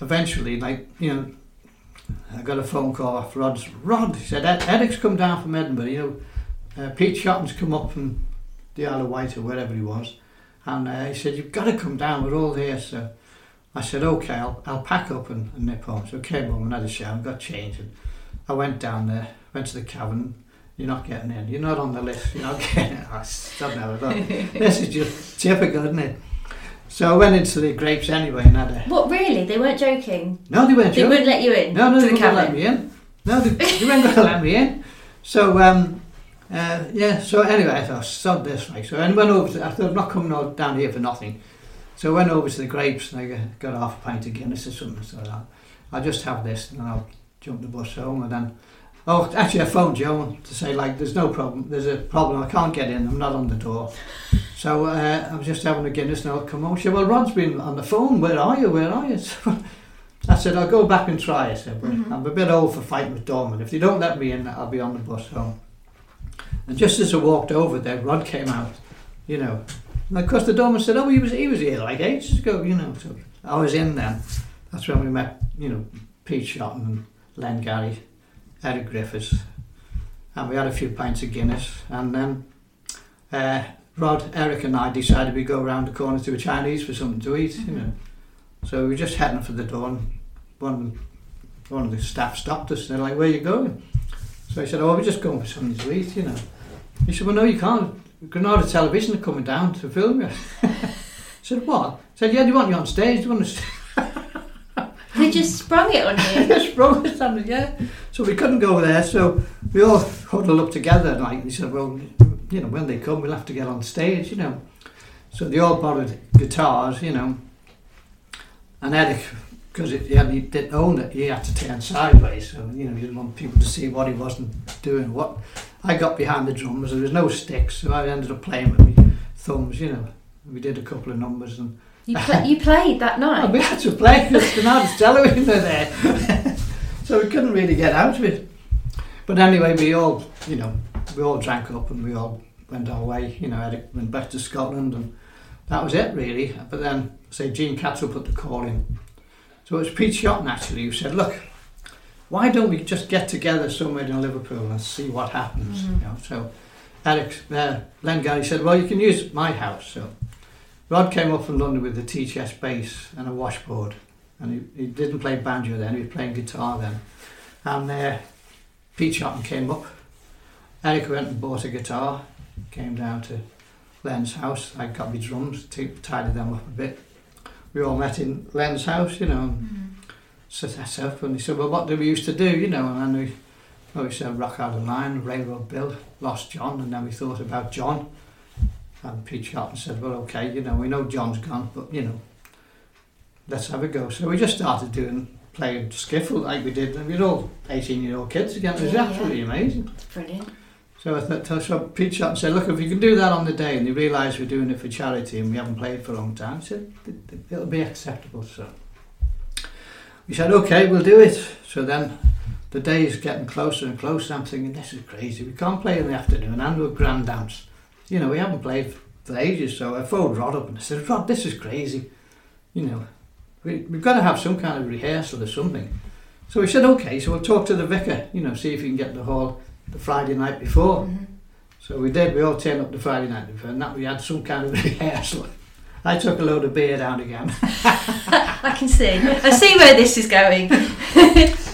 eventually, like, you know. I got a phone call off Rod's. Rod, he said, Ed, Eric's come down from Edinburgh. You know, uh, Pete Shotton's come up from the Isle of Wight or wherever he was. And uh, he said, You've got to come down, we're all here. So I said, Okay, I'll, I'll pack up and, and nip home. So I came home and had a shower and got changed. And I went down there, went to the Cavern. You're not getting in, you're not on the list, you're not getting in. I said, "No, I thought, This is just typical, isn't it? So I went into the grapes anyway and had a. What really? They weren't joking. No, they weren't They joking. wouldn't let you in No, no, they the wouldn't let me in. No, they, they weren't going to let me in. So, um, uh, yeah, so anyway, I thought, sod this, right. So I went over to, I thought, I'm not coming down here for nothing. So I went over to the grapes and I got- half a pint of Guinness or something. So I'll, I'll just have this and then I'll jump the bus home and then, oh, actually I phoned Joan to say, like, there's no problem, there's a problem, I can't get in, I'm not on the door. So uh, I was just having a Guinness and I'll come home. She said, well, Rod's been on the phone, where are you, where are you? So I said, I'll go back and try. I said, but Mhm. I'm a bit old for fighting with Dorman. If they don't let me in, I'll be on the bus home. And just as I walked over there, Rod came out, you know. And of course the doorman said, oh, he was, he was here like ages ago, you know. So I was in then. That's when we met, you know, Pete Shotton and Len Garry, Eric Griffiths. And we had a few pints of Guinness. And then uh, Rod, Eric and I decided we'd go around the corner to a Chinese for something to eat, you know. So we were just heading for the door and one of, one of the staff stopped us. And They're like, where are you going? So I said, oh, we're just going for something to eat, you know. He said, well, no, you can't. Granada Television are coming down to film you. I said, what? I said, yeah, do you want you on stage? Do you want to They just sprung it on you. Yes, bro, standing, yeah. So we couldn't go there, so we all huddled up together. And like he said, well, you know, when they come, we'll have to get on stage, you know. So they all borrowed guitars, you know. And Eric, because he, he didn't own it, he had to turn sideways. So you know, he didn't want people to see what he wasn't doing. What I got behind the drums, there was no sticks, so I ended up playing with my thumbs, you know. We did a couple of numbers and You, pla you played that night. we had to play because the night television were there. so we couldn't really get out of it. But anyway, we all, you know, we all drank up and we all went our way. You know, Eric went back to Scotland and that was it really. But then, say, Gene Cattle put the call in. So it was Pete Shotton actually who said, look, why don't we just get together somewhere in Liverpool and see what happens? Mhm. You know, so Eric, uh, Len Garry said, well, you can use my house. So Rod came up from London with a tea chest bass and a washboard, and he, he didn't play banjo then; he was playing guitar then. And uh, Pete Shotton came up. Eric went and bought a guitar, came down to Len's house. I got my drums, t- tidied them up a bit. We all met in Len's house, you know, Mhm. Set up. And he said, "Well, what do we used to do?" You know, and then we, well, we said Rock Island Line, Railroad Bill, Lost John, and then we thought about John. And Pete Shotton said, well, okay, you know, we know John's gone, but, you know, let's have a go. So we just started doing, playing skiffle like we did, and we were all 18-year-old kids again. It was Yeah, absolutely amazing. Brilliant. So I thought, so Pete Shotton said, look, if you can do that on the day, and they realise we're doing it for charity and we haven't played for a long time, said, "it- it- it'll be acceptable, so. We said, okay, we'll do it. So then the day is getting closer and closer. I'm thinking, this is crazy. We can't play in the afternoon and do a grand dance. You know, we haven't played for ages. So I phoned Rod up and I said, Rod, this is crazy. You know, we, we've got to have some kind of rehearsal or something. So we said, okay, so we'll talk to the vicar, you know, see if he can get the hall the Friday night before. Mhm. So we did, we all turned up the Friday night before and that we had some kind of rehearsal. I took a load of beer down again. I can see. I see where this is going.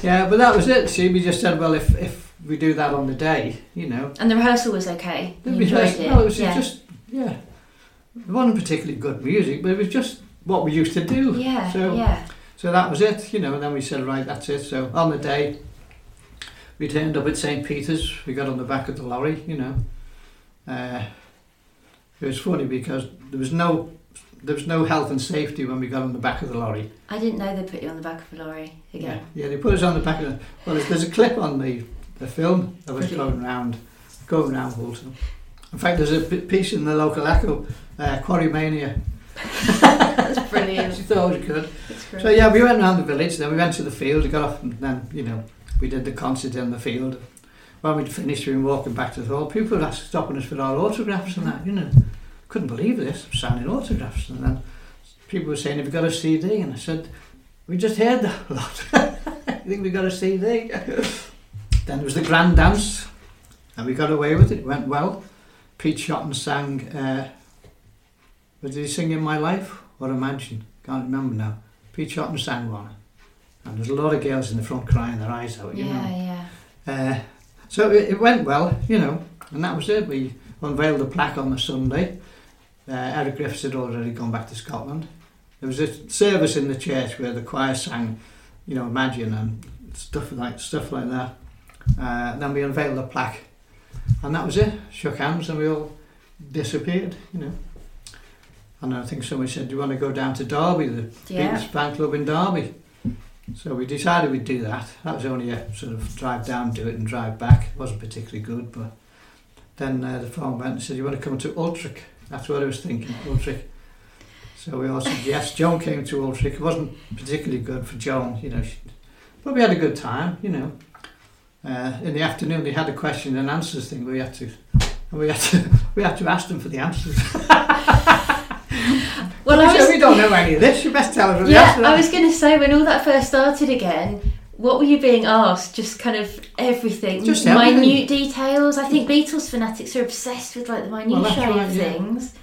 yeah, but that was it. See, we just said, well, if, if we do that on the day, you know, And the rehearsal was okay. You be enjoyed just, it. No, it was yeah. just, yeah. It wasn't particularly good music, but it was just what we used to do. yeah, so- yeah. So that was it, you know, and then we said, right, that's it. So on the day, we turned up at St. Peter's, we got on the back of the lorry, you know. Uh, it was funny because there was no there was no health and safety when we got on the back of the lorry. I didn't know they put you on the back of a lorry again. Yeah, yeah they put us on the back of the... Well, there's a clip on the, the film of us going round, going round Woolton. In fact, there's a piece in the local Echo, uh, Quarry Mania. That's brilliant. she thought it was good. So yeah, we went around the village, then we went to the field, we got off and then, you know, we did the concert in the field. When we'd finished, we were walking back to the hall. People were stopping us for our autographs and that, you know couldn't believe this, signing autographs. And then people were saying, have you got a CD? And I said, we just heard that a lot. I think we got a CD. then there was the grand dance, and we got away with it. It went well. Pete Shotton sang, uh, what did he sing in My Life or Imagine? Can't remember now. Pete Shotton sang one. And there's a lot of girls in the front crying their eyes out, you yeah, know. Yeah, yeah. Uh, so it, it went well, you know, and that was it. We unveiled the plaque on the Sunday. Uh, Eric Griffiths had already gone back to Scotland. There was a service in the church where the choir sang, you know, Imagine and stuff like stuff like that. Uh, then we unveiled the plaque, and that was it. Shook hands, and we all disappeared. You know. And I think somebody said, "Do you want to go down to Derby, the yeah. Beatles fan club in Derby?" So we decided we'd do that. That was only a sort of drive down, do it, and drive back. It wasn't particularly good, but then uh, the phone went and said, "You want to come to Ultrick?" That's what I was thinking, Ulrich. So we all said yes. Joan came to Ulrich. It wasn't particularly good for Joan, you know, she, but we had a good time, you know. Uh, in the afternoon, they had a question and answers thing. We had to, we had to, we had to ask them for the answers. well, I was, we don't know any of this. You best tell us. Yeah, I was going to say when all that first started again what were you being asked? Just kind of everything, just minute everything. details. I think Beatles fanatics are obsessed with like the minute well, right, of things. Yeah.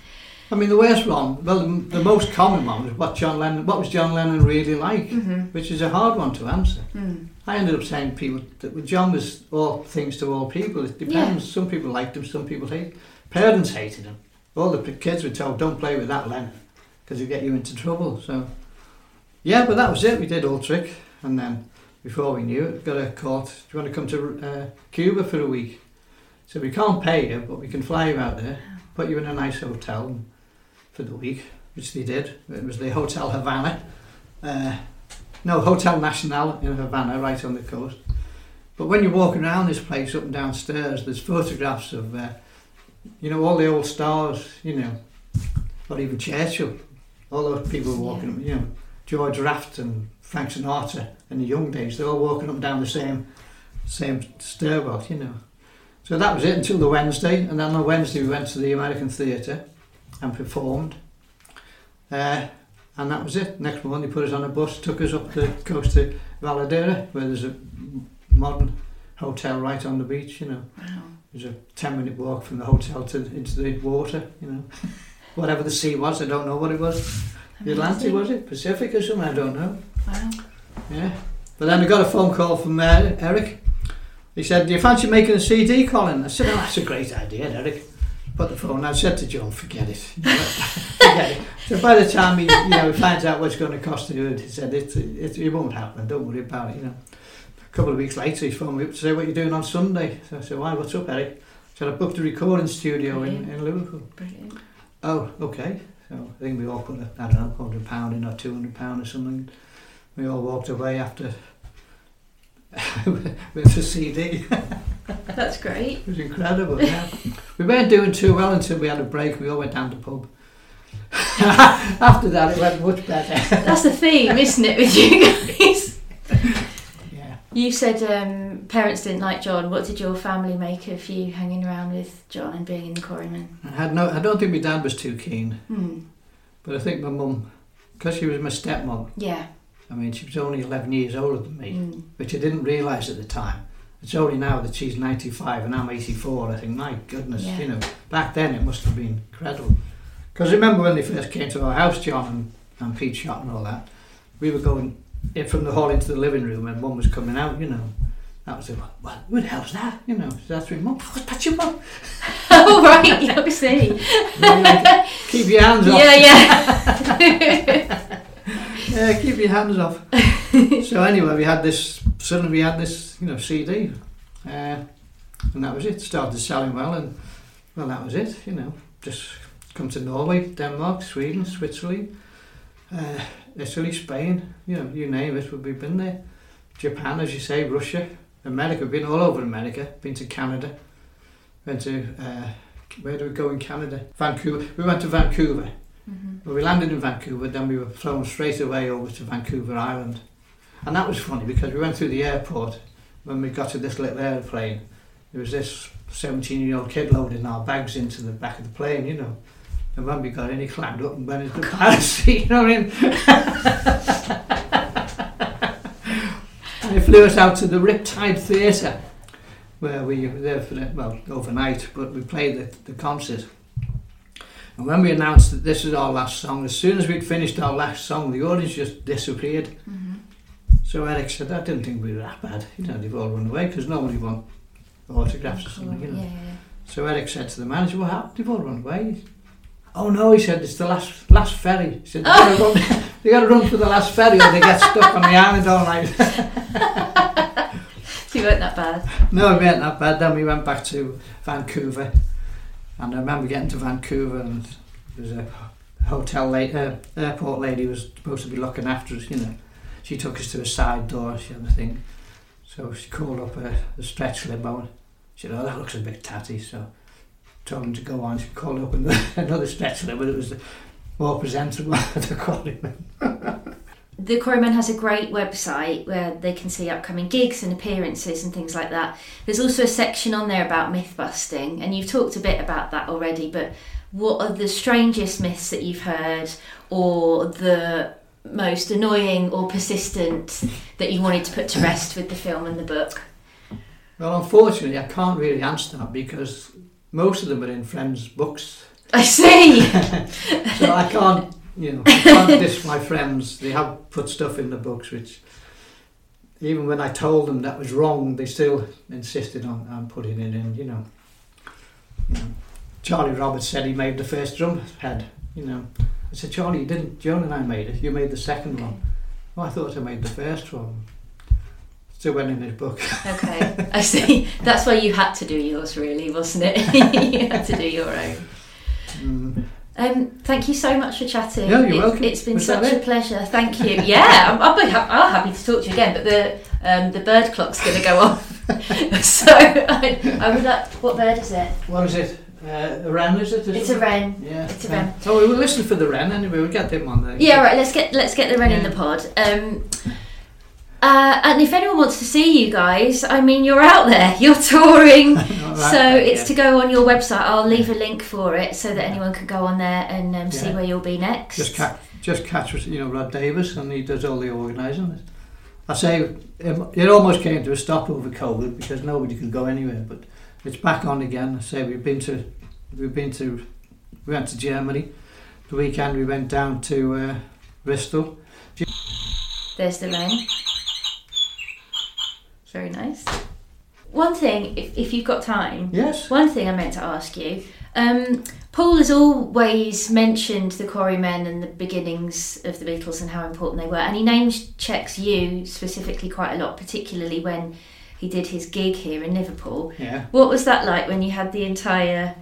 I mean, the worst one, well, the, the, most common one was what John Lennon, what was John Lennon really like, mm-hmm. which is a hard one to answer. Mm. I ended up saying people that John was all things to all people. It depends. Yeah. Some people liked him, some people hate. Parents hated him. All the kids were told, "Don't play with that Lennon, because he'll get you into trouble." So, yeah, but that was it. We did all trick, and then before we knew it, got a call. Do you want to come to uh, Cuba for a week? So we can't pay you, but we can fly you out there, put you in a nice hotel for the week, which they did. It was the Hotel Havana. Uh, no, Hotel Nacional in Havana, right on the coast. But when you're walking around this place up and downstairs, there's photographs of, uh, you know, all the old stars, you know, or even Churchill. All those people walking, yeah. you know, George Raft and Frank Sinatra in the young days. They're all walking up and down the same same stairwell, you know. So that was it until the Wednesday, and then on Wednesday we went to the American Theatre and performed. Uh, and that was it. Next morning they put us on a bus, took us up the coast to Varadero, where there's a modern hotel right on the beach, you know. Wow. There's a 10 minute walk from the hotel to into the water, you know. Whatever the sea was, I don't know what it was. The Atlantic, was it? Pacific or something, I don't know. Wow. Yeah. But then we got a phone call from uh, Eric. He said, Do you fancy making a CD, Colin? I said, Oh, that's a great idea, Eric. Put the phone. I said to Joan, forget it. forget it. So by the time he, you know, he finds out what's going to cost to do it, he said, it, it, it won't happen. Don't worry about it. You know. A couple of weeks later, he phoned me up to say, What you're you doing on Sunday? So I said, Why, what's up, Eric? So I booked a recording studio in, in Liverpool. Brilliant. Oh, okay. So I think we all put, a, I don't know, hundred pound in or two hundred pound or something we all walked away after with the CD. That's great. it was incredible, yeah. we weren't doing too well until we had a break. We all went down to pub. after that, it went much better. That's the theme, isn't it, with you guys? You said um, parents didn't like John. What did your family make of you hanging around with John and being in the Quarrymen? I had no. I don't think my dad was too keen. Hmm. But I think my mum, because she was my stepmom. Yeah I mean, she was only 11 years older than me, mm. which I didn't realise at the time. It's only now that she's 95 and I'm 84. I think, my goodness, yeah. you know, back then it must have been incredible. Because remember when they first came to our house, John and, and Pete Shotton and all that, we were going in from the hall into the living room and mum was coming out, you know. That was it. Well, who the hell's that? You know, so that's my mum. Oh, that's your mum. oh, right, you see. keep your hands off. Yeah, yeah. yeah, keep your hands off. so anyway, we had this. Suddenly, we had this, you know, CD, uh, and that was it. Started selling well, and well, that was it. You know, just come to Norway, Denmark, Sweden, Switzerland, uh, Italy, Spain. You know, you name it, we've been there. Japan, as you say, Russia, America. We've been all over America. Been to Canada. Went to uh, where do we go in Canada? Vancouver. We went to Vancouver. Mhm. Well, we landed in Vancouver, then we were flown straight away over to Vancouver Island. And that was funny because we went through the airport. When we got to this little airplane, there was this 17 year old kid loading our bags into the back of the plane, you know. And when we got in, he climbed up and went into the pilot seat, you know what I mean? and he flew us out to the Riptide Theatre, where we were there for, well, overnight, but we played the, the concert. And when we announced that this is our last song, as soon as we'd finished our last song, the audience just disappeared. Mhm. So Eric said, I didn't think we were that bad. You know, they've all run away because nobody want autographs or something, you know. Yeah, yeah. So Eric said to the manager, what happened? They've all run away. Oh no, he said, it's the last last ferry. He said, they gotta, run, they gotta run for the last ferry or they get stuck on the island all night. So you weren't that bad. no, it weren't that bad. Then we went back to Vancouver. And I remember getting to Vancouver and there was a hotel lady, uh, airport lady was supposed to be looking after us, you know. She took us to a side door, she had a thing. So she called up a, a stretch limo and she said, oh, that looks a bit tatty. So told him to go on. She called up another, another stretch limo, but it was the more presentable to call him. The Quarrymen has a great website where they can see upcoming gigs and appearances and things like that. There's also a section on there about myth busting, and you've talked a bit about that already, but what are the strangest myths that you've heard or the most annoying or persistent that you wanted to put to rest with the film and the book? Well, unfortunately, I can't really answer that because most of them are in friends' books. I see. So I can't, you know, I can't diss my friends. They have put stuff in the books which, even when I told them that was wrong, they still insisted on, on putting it in, you know. You know. Charlie Roberts said he made the first drum head, you know. I said, Charlie, you didn't, Joan and I made it, you made the second one. Well, oh, I thought I made the first one. Still went in his book. Okay, I see. That's why you had to do yours, really, wasn't it? you had to do your own. Mm. Um, thank you so much for chatting. Yeah, you're It- welcome. It's been Was such a pleasure. Thank you. Yeah, I'm, I'll, be ha- I'll happy to talk to you again, but the um, the bird clock's going to go off. so I, I would like. What bird is it? What is it? Uh, a wren, is it? It's a wren. Yeah. It's a wren. Oh, we will listen for the wren anyway. We'll get them on there. Yeah, right. Let's get let's get the wren in the pod. Um, uh, and if anyone wants to see you guys, I mean, you're out there. You're touring. So yeah. it's to go on your website. I'll leave a link for it so that anyone can go on there and um, see where you'll be next. Just catch, just catch, you know, Rod Davis, and he does all the organising. I say it, it almost came to a stop over COVID because nobody could go anywhere, but it's back on again. I say we've been to, we've been to, we went to Germany. The weekend we went down to uh, Bristol. There's the wren. Very nice. One thing, if, if you've got time, Yes. one thing I meant to ask you. Um, Paul has always mentioned the Quarrymen and the beginnings of the Beatles and how important they were, and he name checks you specifically quite a lot, particularly when he did his gig here in Liverpool. Yeah. What was that like when you had the entire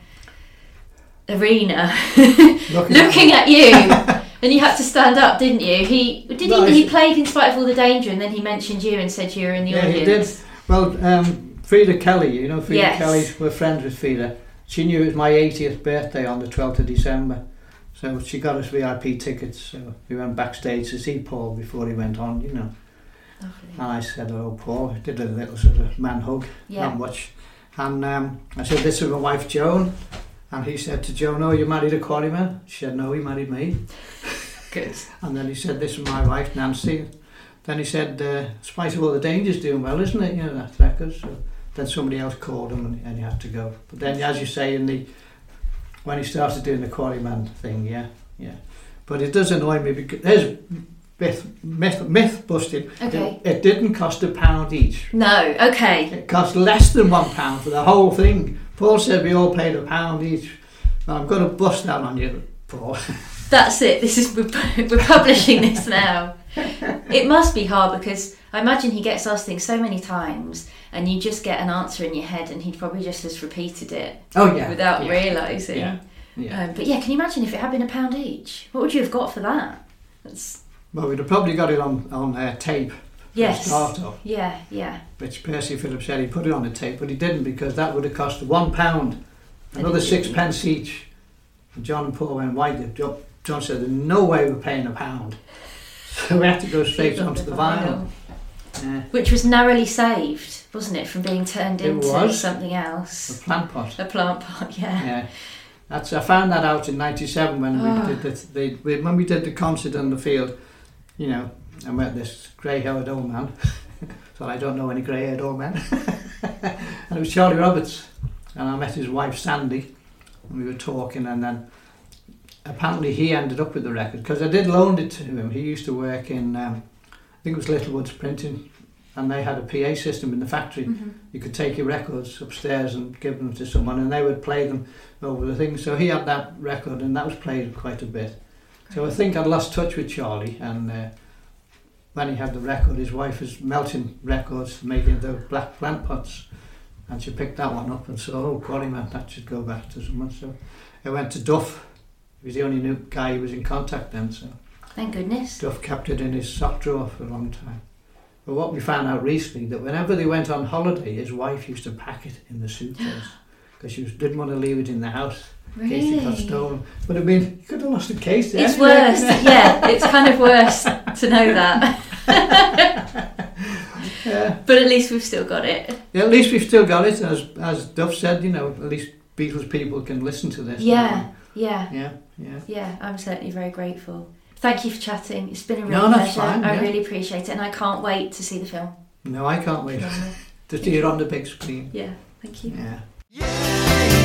arena Looking, looking at you? And you had to stand up, didn't you? He did. No, he, he played in spite of all the danger, and then he mentioned you and said you were in the Yeah, he audience. did. Well, um, Freda Kelly, you know, Freda Yes. Kelly, we're friends with Freda. She knew it was my 80th birthday on the 12th of December. So she got us VIP tickets. So we went backstage to see Paul before he went on, you know. Lovely. And I said, oh, Paul, did a little sort of man hug, Yeah. not much. And um, I said, this is my wife, Joan. And he said to Joan, oh, you married a quarryman? She said, no, he married me. Good. And then he said, this is my wife, Nancy. Then he said, uh, Spite of All the Danger's doing well, isn't it? You know, that record. So then somebody else called him and, and he had to go. But then, as you say, in the when he started doing the Quarryman thing, yeah, yeah. But it does annoy me because there's myth, myth, myth busting. Okay. It, it didn't cost a pound each. No. Okay. It cost less than one pound for the whole thing. Paul said we all paid a pound each. Well, I'm going to bust that on you, Paul. That's it. This is we're, we're publishing this now. it must be hard because I imagine he gets asked things so many times and you just get an answer in your head and he probably just has repeated it Oh yeah. without yeah, realising. Yeah. Yeah. Um, but yeah, can you imagine if it had been a pound each? What would you have got for that? That's, Well, we'd have probably got it on on uh, tape. yes. Start off, Yeah, yeah. which Percy Phillips said he put it on the tape, but he didn't because that would have cost one pound, another he six pence each. And John and Paul went, "Why did John said, "There's no way we're paying a pound." So we had to go straight onto the vinyl. Yeah. Which was narrowly saved, wasn't it, from being turned It into was. something else? A plant pot. A plant pot, yeah. Yeah. That's, I found that out in '97 when Oh. we ah. did the, the when we did the concert on the field. You know, I met this grey-haired old man. so I don't know any grey-haired old men. and it was Charlie Roberts, and I met his wife Sandy, and we were talking, and then apparently he ended up with the record because I did loan it to him. He used to work in, um, I think it was Littlewoods Printing, and they had a PA system in the factory Mhm. you could take your records upstairs and give them to someone and they would play them over the thing. So he had that record and that was played quite a bit. So I think I'd lost touch with Charlie and uh, when he had the record, his wife was melting records, making the black plant pots and she picked that one up and said, oh, golly man, that should go back to someone. So I went to Duff. He was the only new guy who was in contact then, so Thank goodness. Duff kept it in his sock drawer for a long time. But what we found out recently that whenever they went on holiday, his wife used to pack it in the suitcase because she was, didn't want to leave it in the house in case it got stolen. But I mean, you could have lost a case there. It's worse. yeah, it's kind of worse to know that. Yeah. But at least we've still got it. Yeah, at least we've still got it. As as Duff said, you know, at least Beatles people can listen to this. Yeah, yeah, Yeah, yeah. yeah. I'm certainly very grateful. Thank you for chatting. It's been a real No, pleasure. fine, I yeah. really appreciate it, and I can't wait to see the film. No, I can't wait to see it on the big screen. Yeah, thank you. Yeah. Yeah.